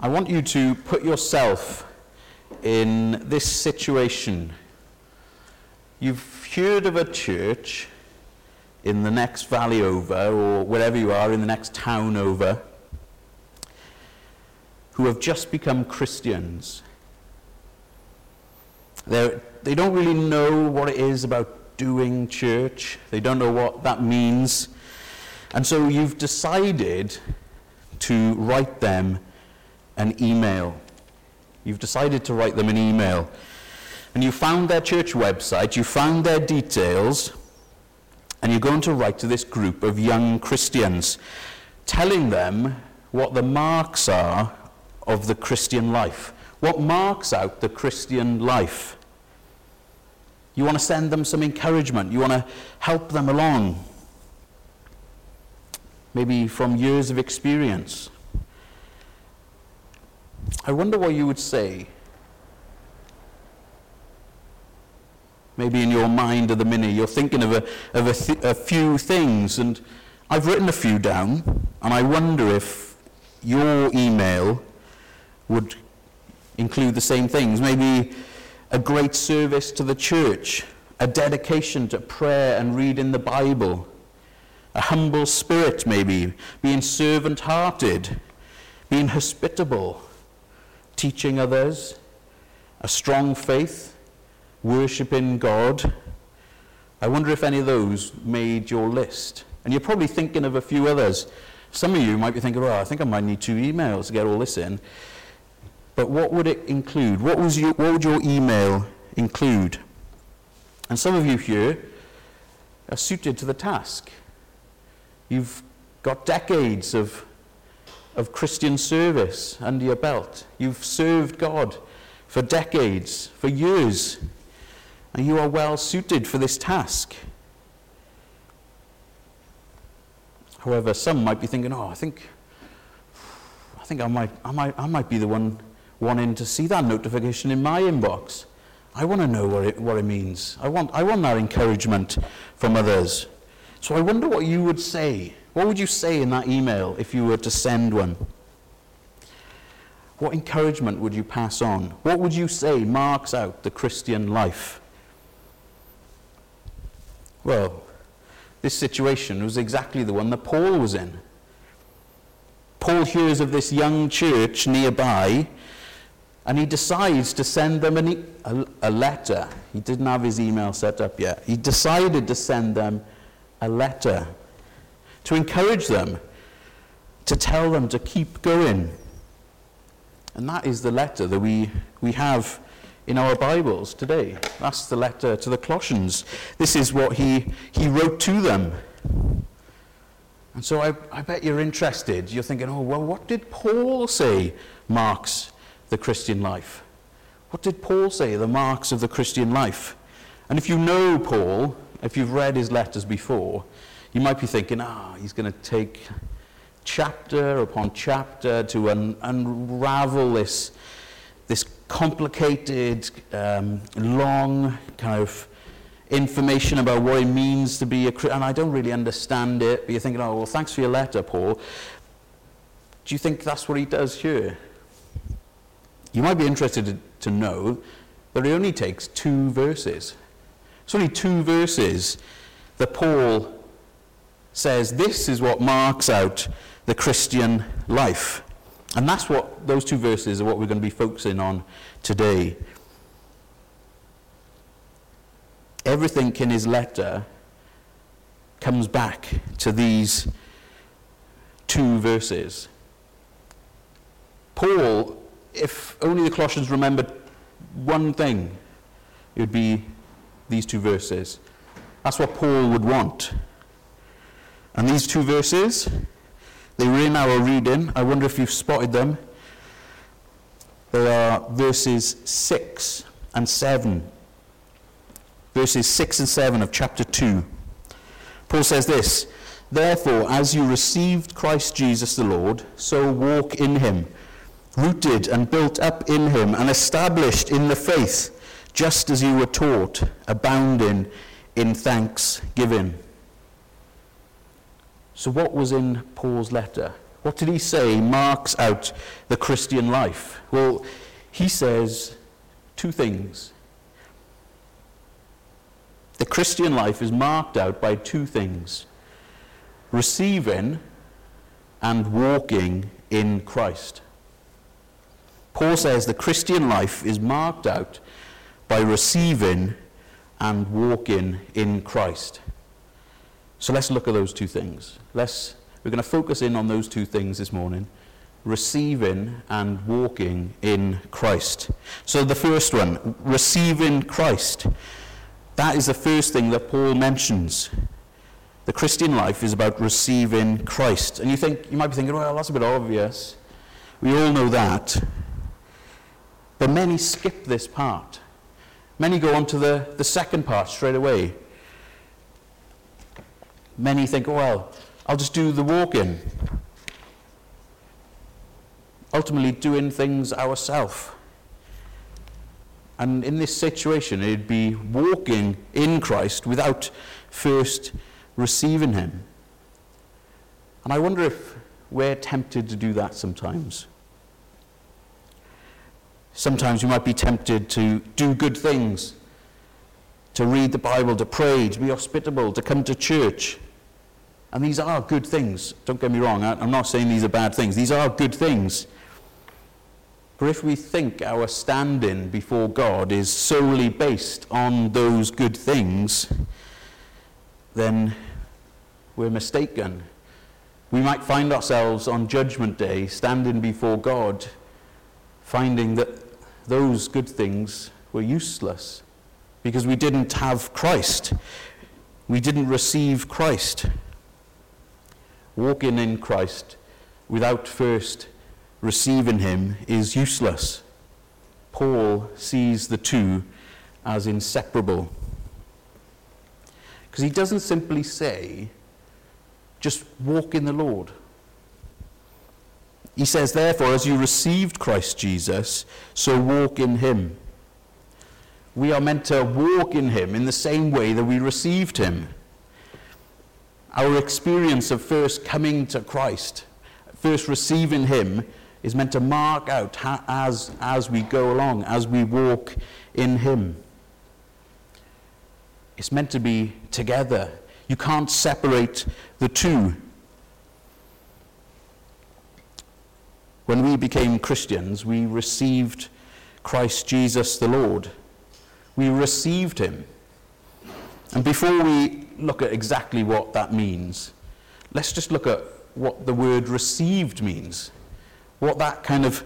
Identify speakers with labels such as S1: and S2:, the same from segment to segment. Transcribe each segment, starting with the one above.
S1: I want you to put yourself in this situation. You've heard of a church in the next valley over, or wherever you are, in the next town over, who have just become Christians. They're, they don't really know what it is about doing church, they don't know what that means. And so you've decided to write them an email. You've decided to write them an email. And you found their church website, you found their details, and you're going to write to this group of young Christians, telling them what the marks are of the Christian life. What marks out the Christian life? You want to send them some encouragement. You want to help them along. Maybe from years of experience. I wonder what you would say. Maybe in your mind at the minute you're thinking of a, of a, th- a few things, and I've written a few down, and I wonder if your email would include the same things. Maybe a great service to the church, a dedication to prayer and reading the Bible, a humble spirit, maybe, being servant hearted, being hospitable teaching others, a strong faith, worshipping God. I wonder if any of those made your list. And you're probably thinking of a few others. Some of you might be thinking, oh, I think I might need two emails to get all this in. But what would it include? What, was your, what would your email include? And some of you here are suited to the task. You've got decades of of Christian service under your belt. You've served God for decades, for years, and you are well suited for this task. However, some might be thinking, oh, I think, I think I might, I might, I might be the one wanting to see that notification in my inbox. I want to know what it, what it means. I want, I want that encouragement from others. So I wonder what you would say what would you say in that email if you were to send one? What encouragement would you pass on? What would you say marks out the Christian life? Well, this situation was exactly the one that Paul was in. Paul hears of this young church nearby and he decides to send them e- a, a letter. He didn't have his email set up yet. He decided to send them a letter to encourage them, to tell them to keep going. And that is the letter that we, we have in our Bibles today. That's the letter to the Colossians. This is what he, he wrote to them. And so I, I bet you're interested. You're thinking, oh, well, what did Paul say marks the Christian life? What did Paul say the marks of the Christian life? And if you know Paul, if you've read his letters before, you might be thinking, ah, oh, he's going to take chapter upon chapter to un- unravel this, this complicated, um, long kind of information about what it means to be a Christian. And I don't really understand it. But you're thinking, oh, well, thanks for your letter, Paul. Do you think that's what he does here? You might be interested to, know that it only takes two verses. It's only two verses that Paul says this is what marks out the Christian life. And that's what those two verses are what we're going to be focusing on today. Everything in his letter comes back to these two verses. Paul, if only the Colossians remembered one thing, it would be these two verses. That's what Paul would want. And these two verses, they were in our reading. I wonder if you've spotted them. They are verses 6 and 7. Verses 6 and 7 of chapter 2. Paul says this Therefore, as you received Christ Jesus the Lord, so walk in him, rooted and built up in him, and established in the faith, just as you were taught, abounding in thanksgiving. So, what was in Paul's letter? What did he say marks out the Christian life? Well, he says two things. The Christian life is marked out by two things receiving and walking in Christ. Paul says the Christian life is marked out by receiving and walking in Christ. So let's look at those two things. Let's, we're going to focus in on those two things this morning receiving and walking in Christ. So the first one, receiving Christ. That is the first thing that Paul mentions. The Christian life is about receiving Christ. And you think you might be thinking, well, that's a bit obvious. We all know that. But many skip this part. Many go on to the, the second part straight away. Many think, well, I'll just do the walking. Ultimately, doing things ourselves. And in this situation, it'd be walking in Christ without first receiving Him. And I wonder if we're tempted to do that sometimes. Sometimes we might be tempted to do good things, to read the Bible, to pray, to be hospitable, to come to church. And these are good things. Don't get me wrong, I'm not saying these are bad things. These are good things. For if we think our standing before God is solely based on those good things, then we're mistaken. We might find ourselves on Judgment Day standing before God, finding that those good things were useless because we didn't have Christ. We didn't receive Christ. Walking in Christ without first receiving him is useless. Paul sees the two as inseparable. Because he doesn't simply say, just walk in the Lord. He says, therefore, as you received Christ Jesus, so walk in him. We are meant to walk in him in the same way that we received him. Our experience of first coming to Christ, first receiving him, is meant to mark out as, as we go along, as we walk in Him. It's meant to be together. You can't separate the two. When we became Christians, we received Christ Jesus the Lord. We received Him. And before we look at exactly what that means, let's just look at what the word received means what that kind of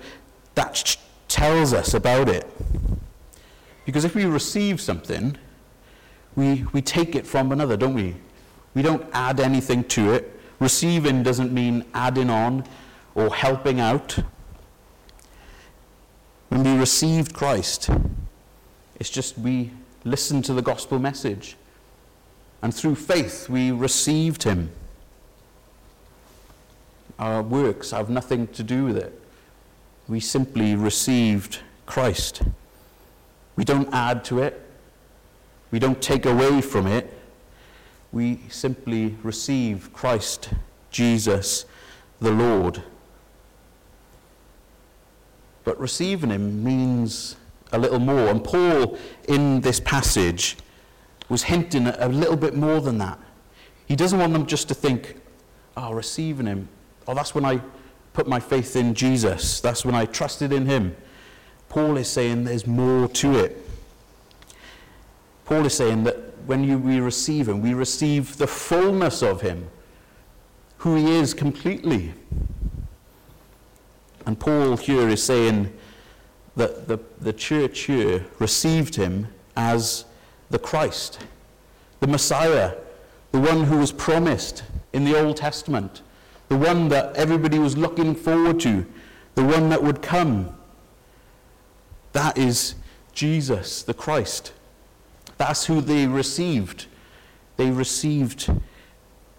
S1: that tells us about it. Because if we receive something, we, we take it from another, don't we? We don't add anything to it. Receiving doesn't mean adding on or helping out. When we received Christ, it's just we listened to the gospel message. And through faith, we received him. Our works have nothing to do with it. We simply received Christ. We don't add to it. We don't take away from it. We simply receive Christ, Jesus, the Lord. But receiving him means a little more. And Paul, in this passage, was hinting at a little bit more than that. He doesn't want them just to think, oh, receiving him, Oh, that's when I put my faith in Jesus. That's when I trusted in him. Paul is saying there's more to it. Paul is saying that when you, we receive him, we receive the fullness of him, who he is completely. And Paul here is saying that the, the church here received him as the Christ, the Messiah, the one who was promised in the Old Testament the one that everybody was looking forward to, the one that would come. That is Jesus, the Christ. That's who they received. They received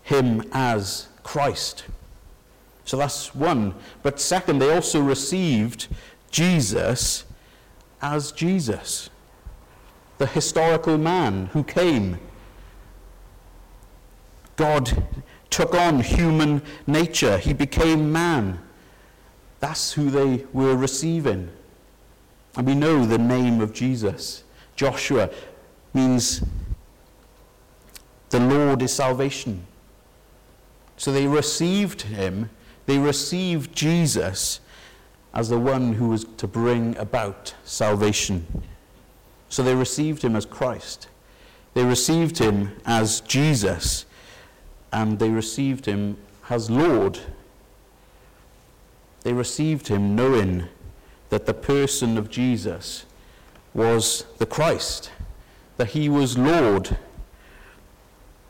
S1: him as Christ. So that's one. But second, they also received Jesus as Jesus, the historical man who came. God took on human nature. He became man. That's who they were receiving. And we know the name of Jesus. Joshua means the Lord is salvation. So they received him, they received Jesus as the one who was to bring about salvation. So they received him as Christ. They received him as Jesus. And they received him as Lord. They received him knowing that the person of Jesus was the Christ, that he was Lord.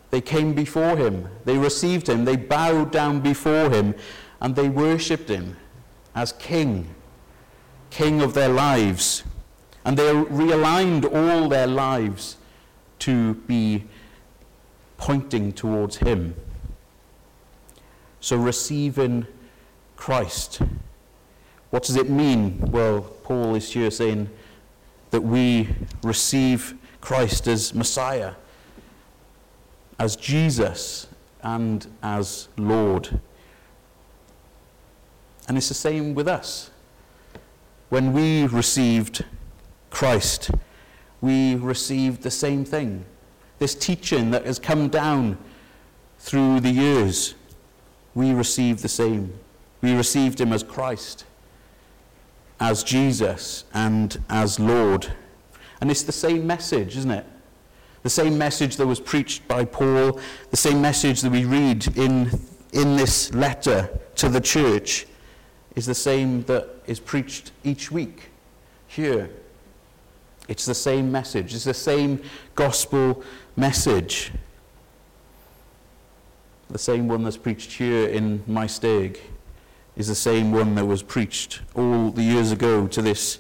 S1: They came before him, they received him, they bowed down before him, and they worshipped him as King, King of their lives. And they realigned all their lives to be pointing towards Him. So, receiving Christ. What does it mean? Well, Paul is here saying that we receive Christ as Messiah, as Jesus, and as Lord. And it's the same with us. When we received Christ, we received the same thing. This teaching that has come down through the years, we received the same. We received him as Christ, as Jesus, and as Lord. And it's the same message, isn't it? The same message that was preached by Paul, the same message that we read in, in this letter to the church, is the same that is preached each week here it's the same message, it's the same gospel message. The same one that's preached here in my Maesteg is the same one that was preached all the years ago to this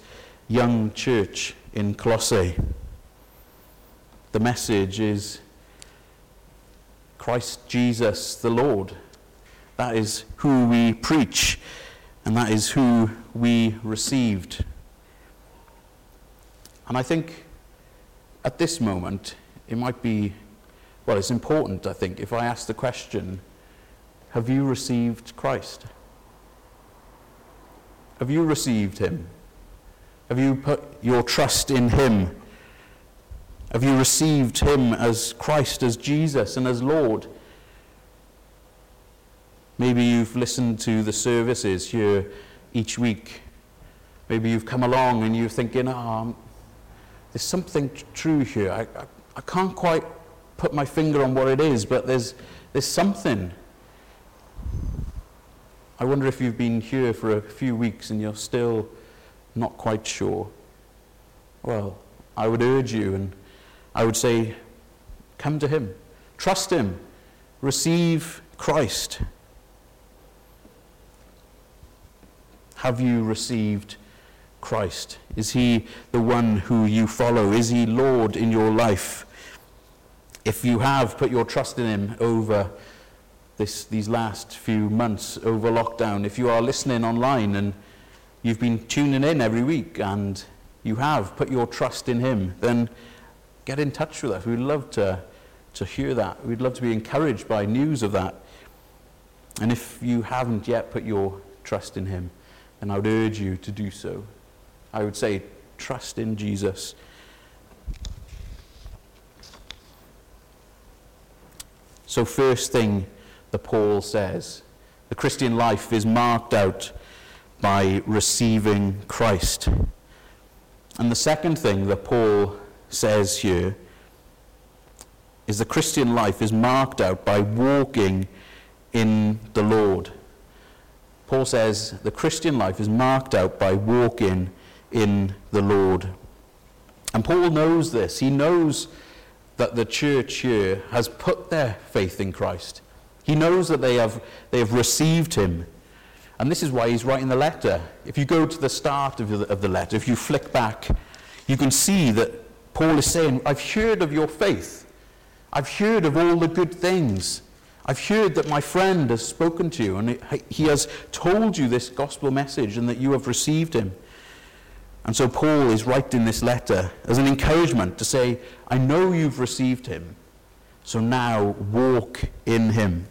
S1: young church in Colossae. The message is Christ Jesus the Lord. That is who we preach, and that is who we received. And I think at this moment, it might be, well, it's important, I think, if I ask the question Have you received Christ? Have you received Him? Have you put your trust in Him? Have you received Him as Christ, as Jesus, and as Lord? Maybe you've listened to the services here each week. Maybe you've come along and you're thinking, oh, there's something true here. I, I, I can't quite put my finger on what it is, but there's, there's something. I wonder if you've been here for a few weeks and you're still not quite sure. Well, I would urge you and I would say, come to Him, trust Him, receive Christ. Have you received Christ? Is he the one who you follow? Is he Lord in your life? If you have put your trust in him over this, these last few months, over lockdown, if you are listening online and you've been tuning in every week and you have put your trust in him, then get in touch with us. We'd love to, to hear that. We'd love to be encouraged by news of that. And if you haven't yet put your trust in him, then I would urge you to do so. I would say trust in Jesus. So, first thing that Paul says the Christian life is marked out by receiving Christ. And the second thing that Paul says here is the Christian life is marked out by walking in the Lord. Paul says the Christian life is marked out by walking in the Lord. And Paul knows this. He knows that the church here has put their faith in Christ. He knows that they have, they have received him. And this is why he's writing the letter. If you go to the start of the, of the letter, if you flick back, you can see that Paul is saying, I've heard of your faith. I've heard of all the good things. I've heard that my friend has spoken to you and he has told you this gospel message and that you have received him. And so Paul is writing this letter as an encouragement to say, I know you've received him, so now walk in him.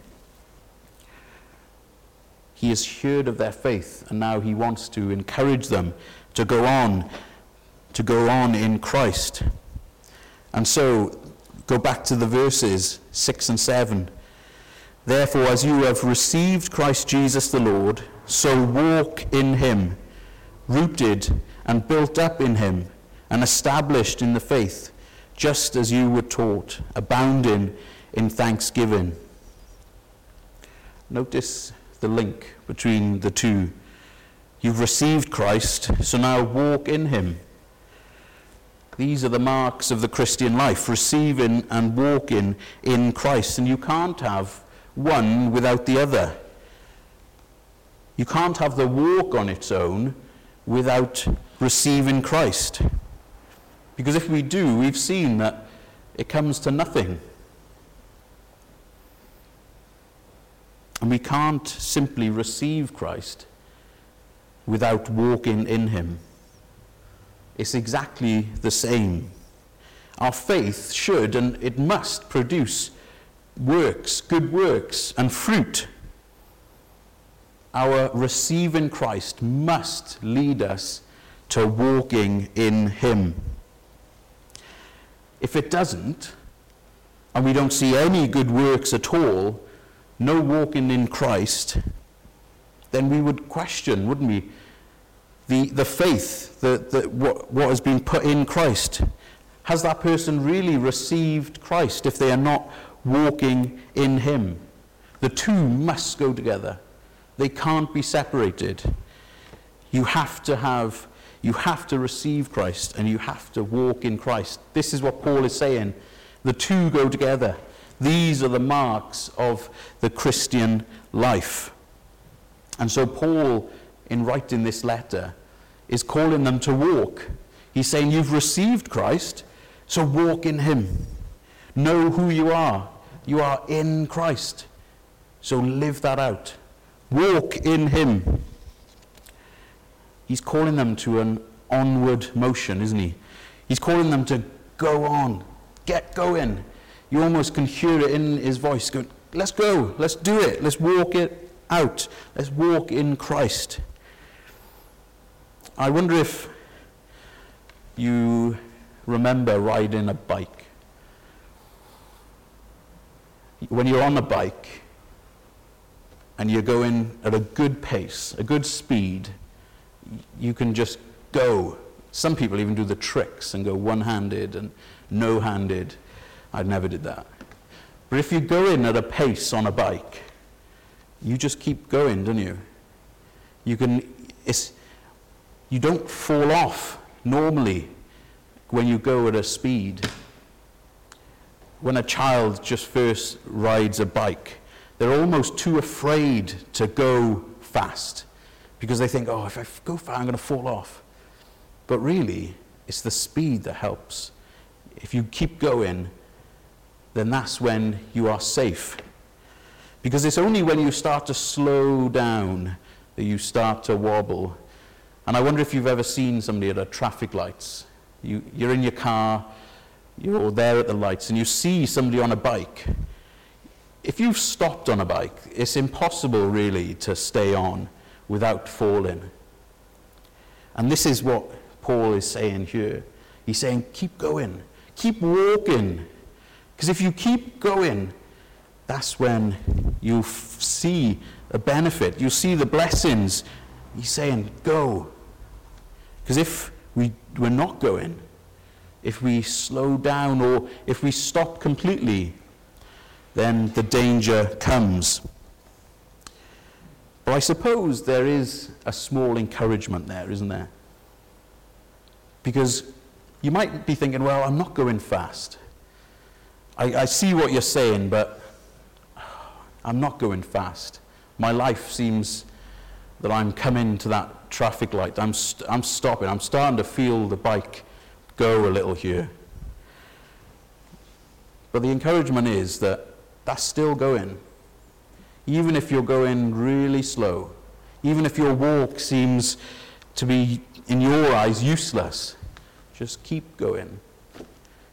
S1: he has heard of their faith, and now he wants to encourage them to go on, to go on in Christ. And so, go back to the verses 6 and 7. Therefore, as you have received Christ Jesus the Lord, so walk in him, rooted and built up in him, and established in the faith, just as you were taught, abounding in thanksgiving. Notice the link between the two. You've received Christ, so now walk in him. These are the marks of the Christian life, receiving and walking in Christ. And you can't have one without the other. You can't have the walk on its own without receiving Christ. Because if we do, we've seen that it comes to nothing. And we can't simply receive Christ without walking in Him. It's exactly the same. Our faith should and it must produce works, good works, and fruit. Our receiving Christ must lead us to walking in Him. If it doesn't, and we don't see any good works at all, no walking in Christ, then we would question, wouldn't we, the, the faith, the, the, what, what has been put in Christ. Has that person really received Christ if they are not walking in Him? The two must go together. They can't be separated. You have to have, you have to receive Christ and you have to walk in Christ. This is what Paul is saying. The two go together. These are the marks of the Christian life. And so, Paul, in writing this letter, is calling them to walk. He's saying, You've received Christ, so walk in Him. Know who you are. You are in Christ. So live that out. Walk in Him. He's calling them to an onward motion, isn't he? He's calling them to go on, get going. You almost can hear it in his voice going, Let's go, let's do it, let's walk it out, let's walk in Christ. I wonder if you remember riding a bike. When you're on a bike and you're going at a good pace, a good speed, you can just go. Some people even do the tricks and go one handed and no handed. I never did that. But if you go in at a pace on a bike, you just keep going, don't you? You can, it's, you don't fall off normally when you go at a speed. When a child just first rides a bike, they're almost too afraid to go fast because they think, oh, if I go far, I'm going to fall off. But really, it's the speed that helps. If you keep going, then that's when you are safe. Because it's only when you start to slow down that you start to wobble. And I wonder if you've ever seen somebody at a traffic lights. You, you're in your car, you're there at the lights, and you see somebody on a bike. If you've stopped on a bike, it's impossible really to stay on without falling. And this is what Paul is saying here. He's saying, keep going, keep walking because if you keep going, that's when you f- see a benefit. You see the blessings. He's saying, go. Because if we, we're not going, if we slow down or if we stop completely, then the danger comes. But I suppose there is a small encouragement there, isn't there? Because you might be thinking, well, I'm not going fast. I, I see what you're saying, but I'm not going fast. My life seems that I'm coming to that traffic light. I'm, st- I'm stopping. I'm starting to feel the bike go a little here. But the encouragement is that that's still going. Even if you're going really slow, even if your walk seems to be, in your eyes, useless, just keep going.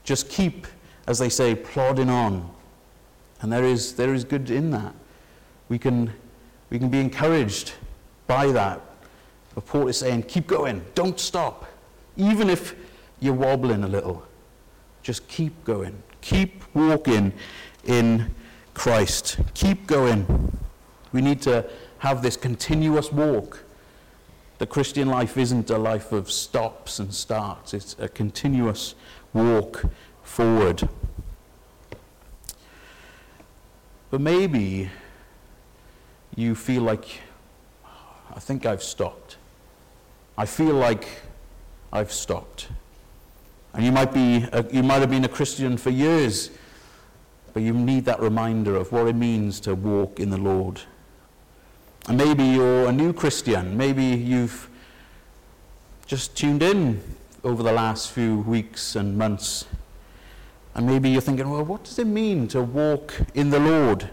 S1: Just keep as they say, plodding on. And there is, there is good in that. We can We can be encouraged by that. But Paul is saying, keep going, don't stop. Even if you're wobbling a little, just keep going. Keep walking in Christ. Keep going. We need to have this continuous walk. The Christian life isn't a life of stops and starts, it's a continuous walk forward. But maybe you feel like, I think I've stopped. I feel like I've stopped. And you might, be a, you might have been a Christian for years, but you need that reminder of what it means to walk in the Lord. And maybe you're a new Christian. Maybe you've just tuned in over the last few weeks and months. And maybe you're thinking, well, what does it mean to walk in the Lord?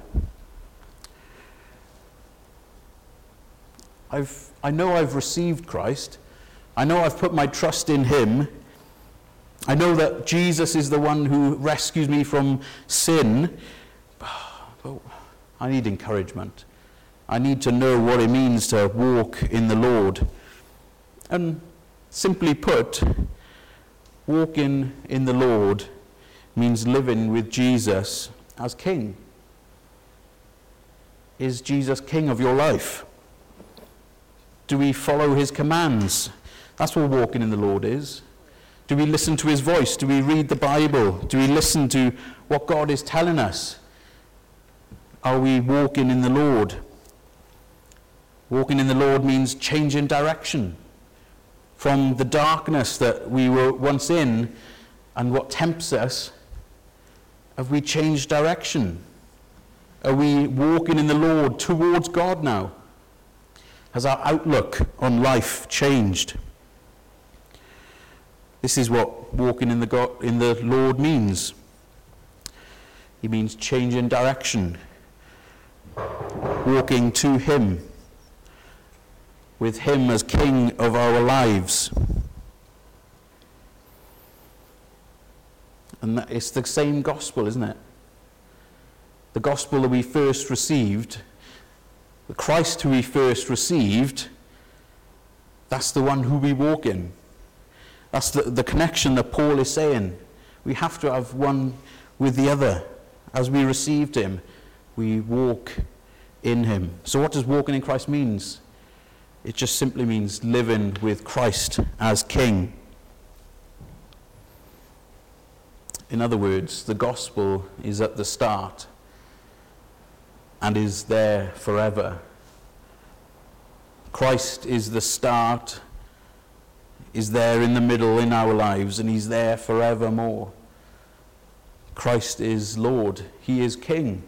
S1: I've, I know I've received Christ. I know I've put my trust in Him. I know that Jesus is the one who rescues me from sin. But I need encouragement. I need to know what it means to walk in the Lord. And simply put, walking in the Lord means living with Jesus as King. Is Jesus King of your life? Do we follow his commands? That's what walking in the Lord is. Do we listen to his voice? Do we read the Bible? Do we listen to what God is telling us? Are we walking in the Lord? Walking in the Lord means changing direction from the darkness that we were once in and what tempts us. Have we changed direction? Are we walking in the Lord towards God now? Has our outlook on life changed? This is what walking in the, God, in the Lord means. He means changing direction, walking to Him, with Him as King of our lives. And that, it's the same gospel, isn't it? The gospel that we first received, the Christ who we first received, that's the one who we walk in. That's the, the connection that Paul is saying. We have to have one with the other. As we received him, we walk in him. So what does walking in Christ means? It just simply means living with Christ as king. In other words, the gospel is at the start and is there forever. Christ is the start is there in the middle in our lives and he's there forevermore. Christ is Lord, he is King.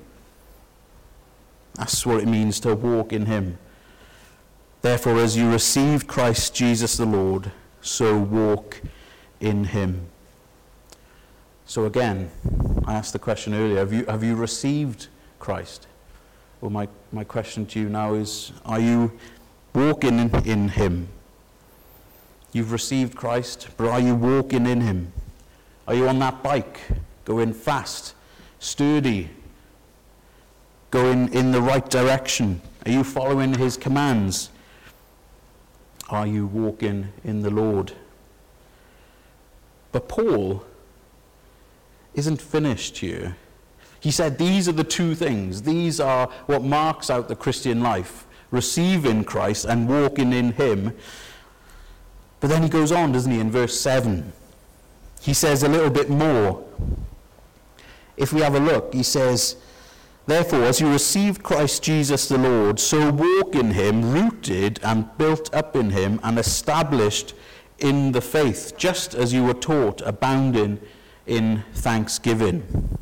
S1: That's what it means to walk in him. Therefore, as you received Christ Jesus the Lord, so walk in him. So again, I asked the question earlier have you, have you received Christ? Well, my, my question to you now is are you walking in, in him? You've received Christ, but are you walking in Him? Are you on that bike, going fast, sturdy, going in the right direction? Are you following His commands? Are you walking in the Lord? But Paul isn't finished here. He said these are the two things. These are what marks out the Christian life receiving Christ and walking in Him. But then he goes on, doesn't he, in verse 7? He says a little bit more. If we have a look, he says, Therefore, as you received Christ Jesus the Lord, so walk in him, rooted and built up in him, and established in the faith, just as you were taught, abounding in thanksgiving.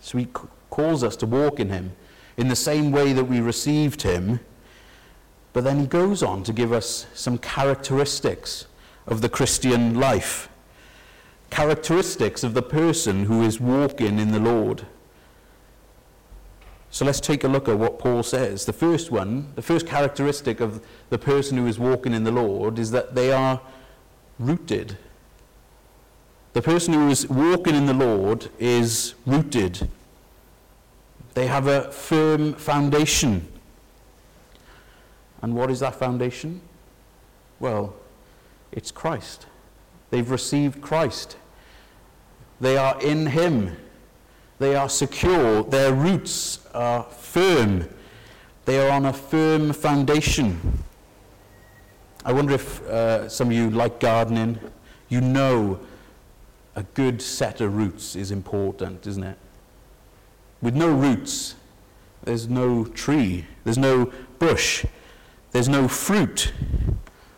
S1: So he calls us to walk in him in the same way that we received him but then he goes on to give us some characteristics of the Christian life, characteristics of the person who is walking in the Lord. So let's take a look at what Paul says. The first one, the first characteristic of the person who is walking in the Lord is that they are rooted. The person who is walking in the Lord is rooted. They have a firm foundation. And what is that foundation? Well, it's Christ. They've received Christ. They are in Him. They are secure. Their roots are firm. They are on a firm foundation. I wonder if uh, some of you like gardening. You know a good set of roots is important, isn't it? With no roots, there's no tree, there's no bush, there's no fruit.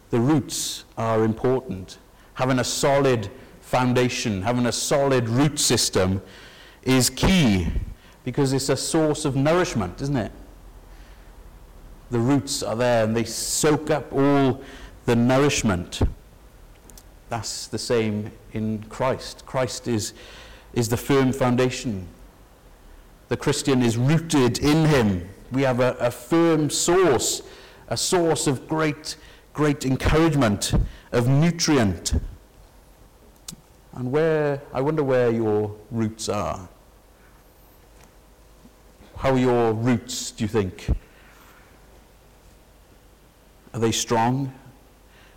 S1: The roots are important. Having a solid foundation, having a solid root system is key because it's a source of nourishment, isn't it? The roots are there and they soak up all the nourishment. That's the same in Christ. Christ is, is the firm foundation. The Christian is rooted in him. We have a, a firm source, a source of great, great encouragement, of nutrient. And where, I wonder where your roots are. How are your roots, do you think? Are they strong?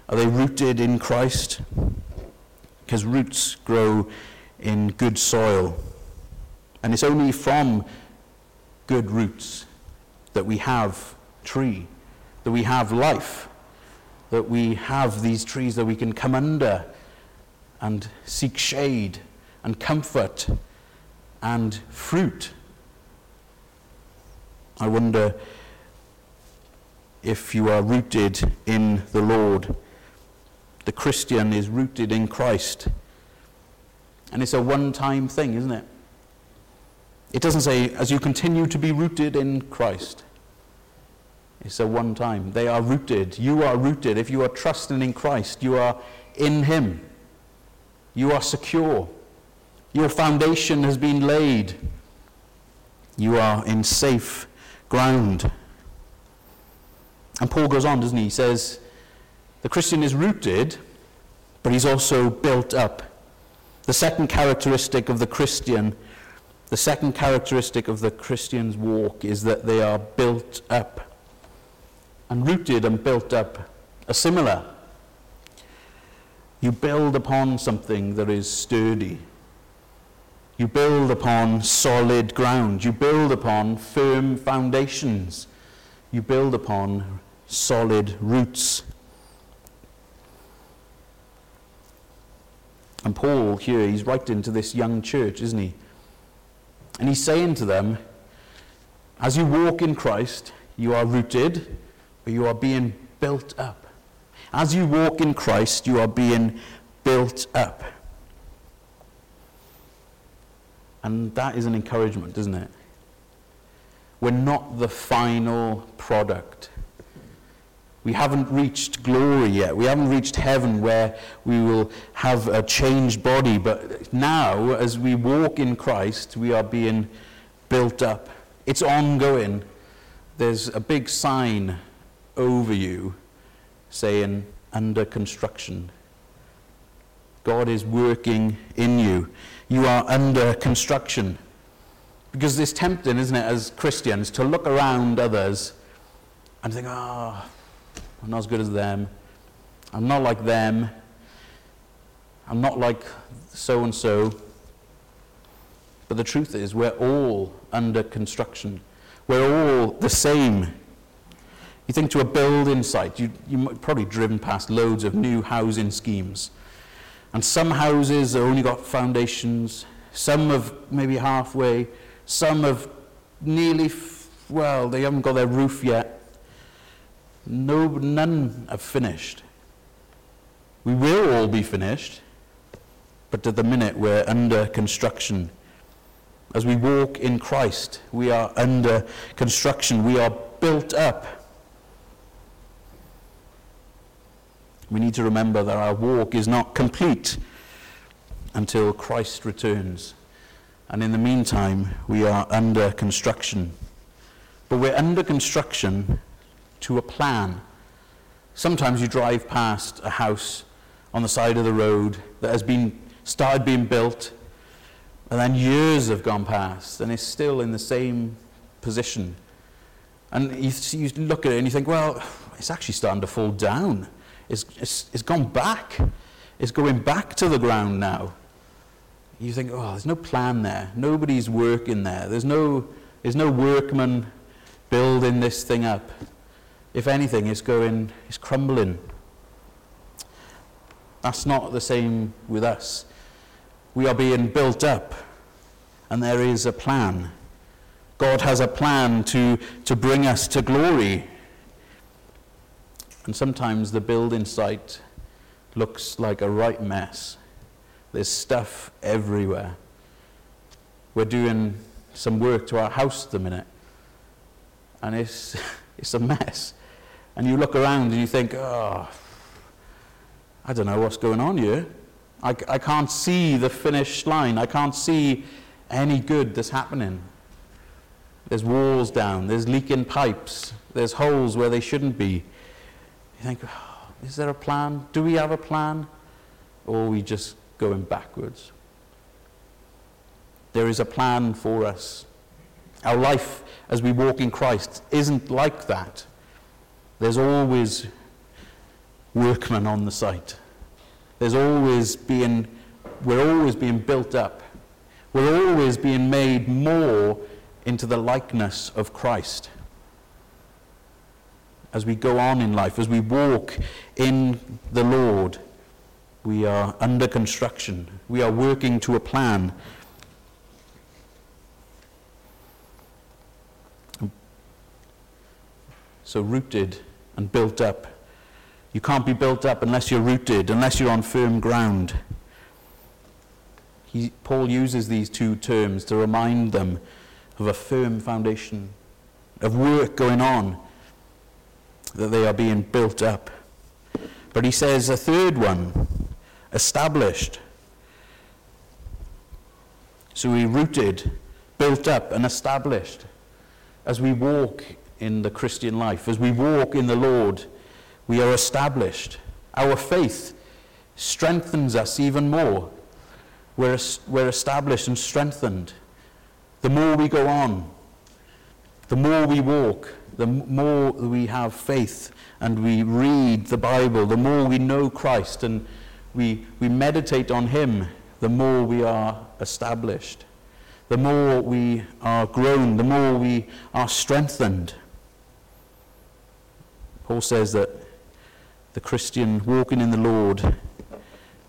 S1: Are they rooted in Christ? Because roots grow in good soil. And it's only from good roots that we have tree, that we have life, that we have these trees that we can come under and seek shade and comfort and fruit. I wonder if you are rooted in the Lord. The Christian is rooted in Christ. And it's a one time thing, isn't it? It doesn't say, as you continue to be rooted in Christ. It's a one time. They are rooted. You are rooted. If you are trusting in Christ, you are in Him. You are secure. Your foundation has been laid. You are in safe ground. And Paul goes on, doesn't he? He says, the Christian is rooted, but he's also built up. The second characteristic of the Christian, the second characteristic of the Christian's walk is that they are built up. And rooted and built up are similar. You build upon something that is sturdy. You build upon solid ground. You build upon firm foundations. You build upon solid roots. And Paul here, he's writing to this young church, isn't he? And he's saying to them, as you walk in Christ, you are rooted, but you are being built up. As you walk in Christ, you are being built up. And that is an encouragement, isn't it? We're not the final product. We haven't reached glory yet. We haven't reached heaven where we will have a changed body. But now, as we walk in Christ, we are being built up. It's ongoing. There's a big sign over you saying, under construction. God is working in you. You are under construction. Because it's tempting, isn't it, as Christians, to look around others and think, ah, oh, I'm not as good as them. I'm not like them. I'm not like so and so. But the truth is, we're all under construction. We're all the same. You think to a building site, you, you might probably driven past loads of new housing schemes. And some houses have only got foundations, some have maybe halfway, some have nearly, f- well, they haven't got their roof yet. No, none have finished. We will all be finished, but at the minute we're under construction. As we walk in Christ, we are under construction. We are built up. We need to remember that our walk is not complete until Christ returns. And in the meantime, we are under construction. But we're under construction to a plan. Sometimes you drive past a house on the side of the road that has been started being built, and then years have gone past, and it's still in the same position. And you, you look at it and you think, well, it's actually starting to fall down. It's, it's, it's gone back. It's going back to the ground now. You think, oh, there's no plan there. Nobody's working there. There's no, there's no workman building this thing up. If anything, it's going, it's crumbling. That's not the same with us. We are being built up, and there is a plan. God has a plan to, to bring us to glory. And sometimes the building site looks like a right mess. There's stuff everywhere. We're doing some work to our house at the minute, and it's, it's a mess. And you look around and you think, oh, I don't know what's going on here. I, I can't see the finish line. I can't see any good that's happening. There's walls down, there's leaking pipes, there's holes where they shouldn't be. You think, oh, is there a plan? Do we have a plan? Or are we just going backwards? There is a plan for us. Our life as we walk in Christ isn't like that. There's always workmen on the site. There's always being, we're always being built up. We're always being made more into the likeness of Christ. As we go on in life, as we walk in the Lord, we are under construction. We are working to a plan. So, rooted and built up. You can't be built up unless you're rooted, unless you're on firm ground. He, Paul uses these two terms to remind them of a firm foundation, of work going on, that they are being built up. But he says a third one, established. So we rooted, built up, and established as we walk in the Christian life, as we walk in the Lord, we are established. Our faith strengthens us even more. We're, we're established and strengthened. The more we go on, the more we walk, the more we have faith and we read the Bible, the more we know Christ and we, we meditate on Him, the more we are established. The more we are grown, the more we are strengthened. Paul says that the Christian walking in the Lord,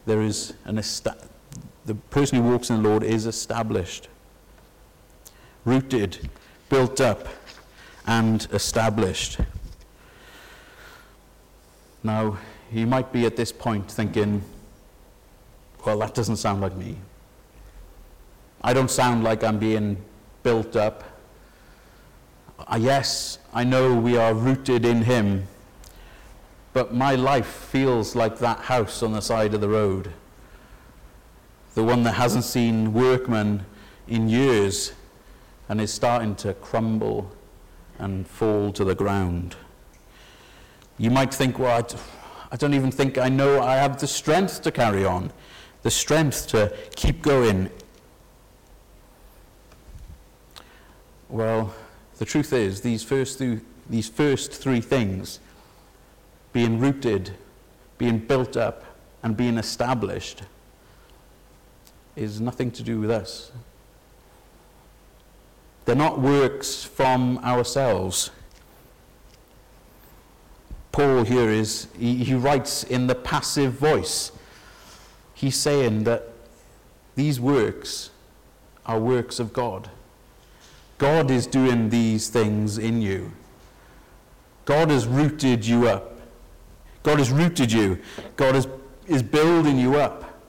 S1: there is an esta- the person who walks in the Lord is established rooted, built up, and established. Now, you might be at this point thinking, well, that doesn't sound like me. I don't sound like I'm being built up. Uh, yes, I know we are rooted in Him, but my life feels like that house on the side of the road. The one that hasn't seen workmen in years and is starting to crumble and fall to the ground. You might think, well, I don't even think I know I have the strength to carry on, the strength to keep going. Well, the truth is, these first, th- these first three things, being rooted, being built up, and being established, is nothing to do with us. They're not works from ourselves. Paul here is, he, he writes in the passive voice. He's saying that these works are works of God. God is doing these things in you. God has rooted you up. God has rooted you. God is, is building you up.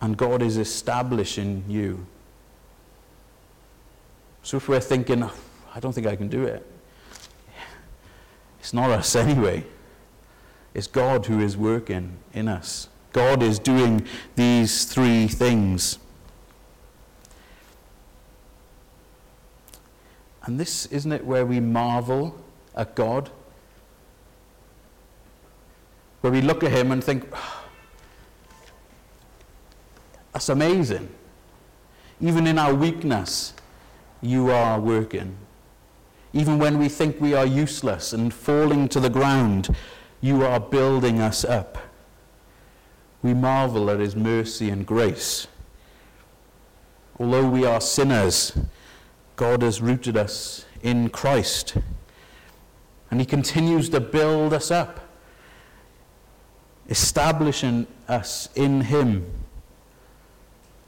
S1: And God is establishing you. So if we're thinking, oh, I don't think I can do it, it's not us anyway. It's God who is working in us. God is doing these three things. And this, isn't it, where we marvel at God? Where we look at Him and think, oh, that's amazing. Even in our weakness, you are working. even when we think we are useless and falling to the ground, you are building us up. We marvel at his mercy and grace. Although we are sinners, God has rooted us in Christ. And he continues to build us up, establishing us in him.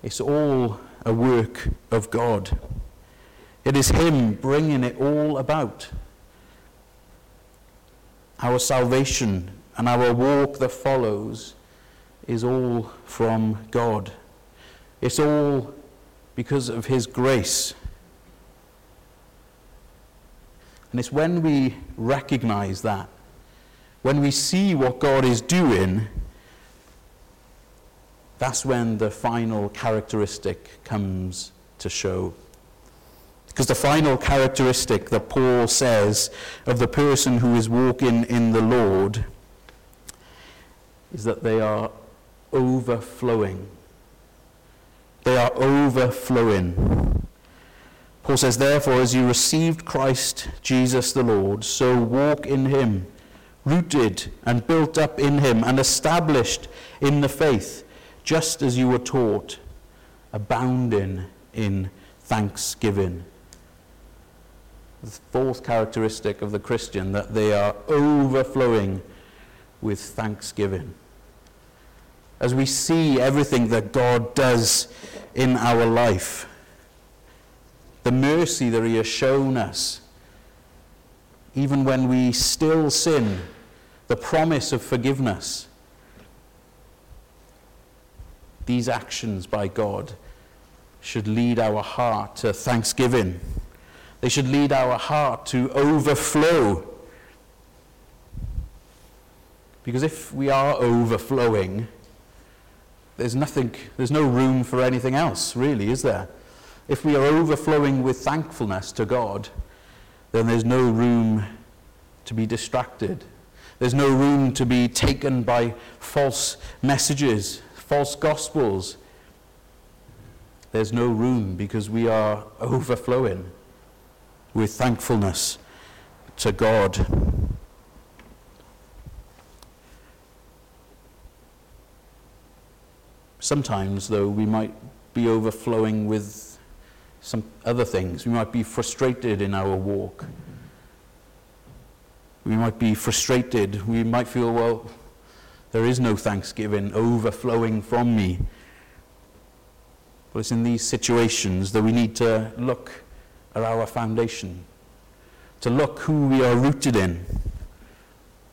S1: It's all a work of God. It is him bringing it all about. Our salvation and our walk that follows is all from God. It's all because of his grace. And it's when we recognize that, when we see what God is doing, that's when the final characteristic comes to show. Because the final characteristic that Paul says of the person who is walking in the Lord is that they are overflowing. They are overflowing. Paul says, Therefore, as you received Christ Jesus the Lord, so walk in him, rooted and built up in him, and established in the faith, just as you were taught, abounding in thanksgiving. The fourth characteristic of the Christian, that they are overflowing with thanksgiving. As we see everything that God does in our life, the mercy that He has shown us, even when we still sin, the promise of forgiveness. These actions by God should lead our heart to thanksgiving. They should lead our heart to overflow. Because if we are overflowing, there's nothing, there's no room for anything else, really, is there? If we are overflowing with thankfulness to God, then there's no room to be distracted. There's no room to be taken by false messages, false gospels. There's no room because we are overflowing with thankfulness to God. Sometimes, though, we might be overflowing with some other things. We might be frustrated in our walk. We might be frustrated. We might feel, well, there is no thanksgiving overflowing from me. But it's in these situations that we need to look at our foundation, to look who we are rooted in.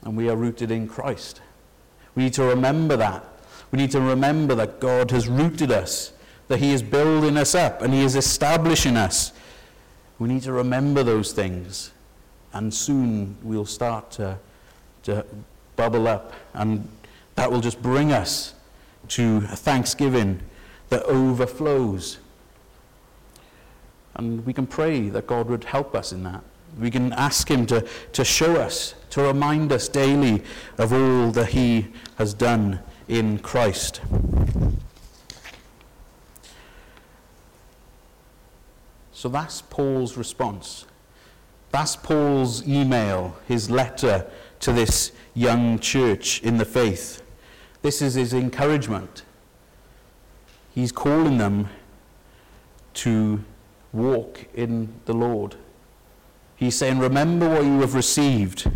S1: And we are rooted in Christ. We need to remember that. We need to remember that God has rooted us that He is building us up and He is establishing us. We need to remember those things, and soon we'll start to, to bubble up, and that will just bring us to thanksgiving that overflows. And we can pray that God would help us in that. We can ask Him to, to show us, to remind us daily of all that He has done in Christ. So that's Paul's response. That's Paul's email, his letter to this young church in the faith. This is his encouragement. He's calling them to walk in the Lord. He's saying, Remember what you have received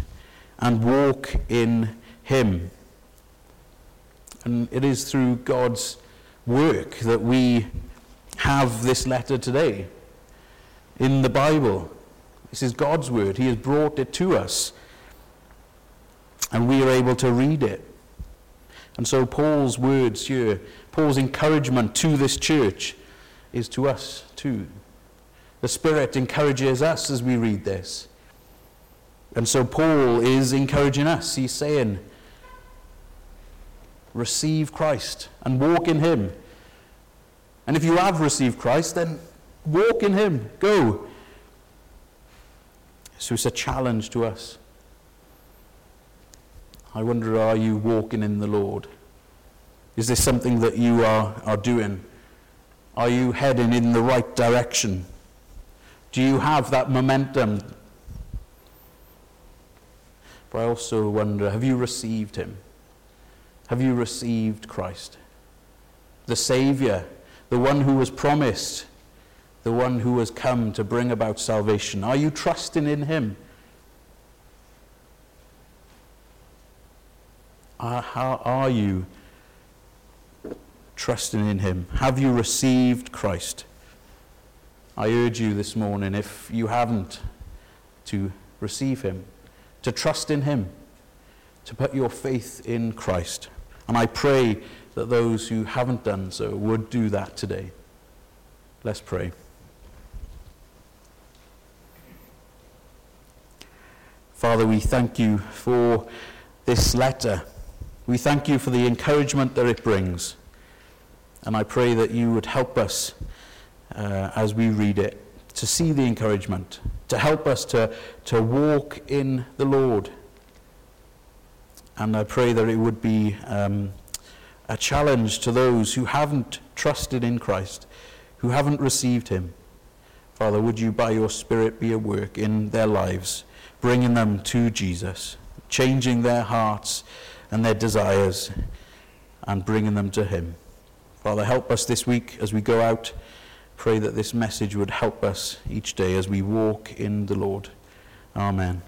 S1: and walk in Him. And it is through God's work that we have this letter today in the Bible. This is God's word. He has brought it to us. And we are able to read it. And so Paul's words here, Paul's encouragement to this church is to us too. The Spirit encourages us as we read this. And so Paul is encouraging us. He's saying, receive Christ and walk in Him. And if you have received Christ, then Walk in Him. Go. So it's a challenge to us. I wonder, are you walking in the Lord? Is this something that you are, are doing? Are you heading in the right direction? Do you have that momentum But I also wonder have you received him? Have you received Christ? The Saviour, the one who was promised, the one who has come to bring about salvation. Are you trusting in him? Uh, how are you trusting in him? Have you received Christ? I urge you this morning, if you haven't, to receive him, to trust in him, to put your faith in Christ. And I pray that those who haven't done so would do that today. Let's pray. Father, we thank you for this letter. We thank you for the encouragement that it brings. And I pray that you would help us uh, as we read it to see the encouragement, to help us to, to walk in the Lord. And I pray that it would be um, a challenge to those who haven't trusted in Christ, who haven't received Him. Father, would you, by your Spirit, be at work in their lives, bringing them to Jesus, changing their hearts and their desires, and bringing them to Him. Father, help us this week as we go out. Pray that this message would help us each day as we walk in the Lord. Amen.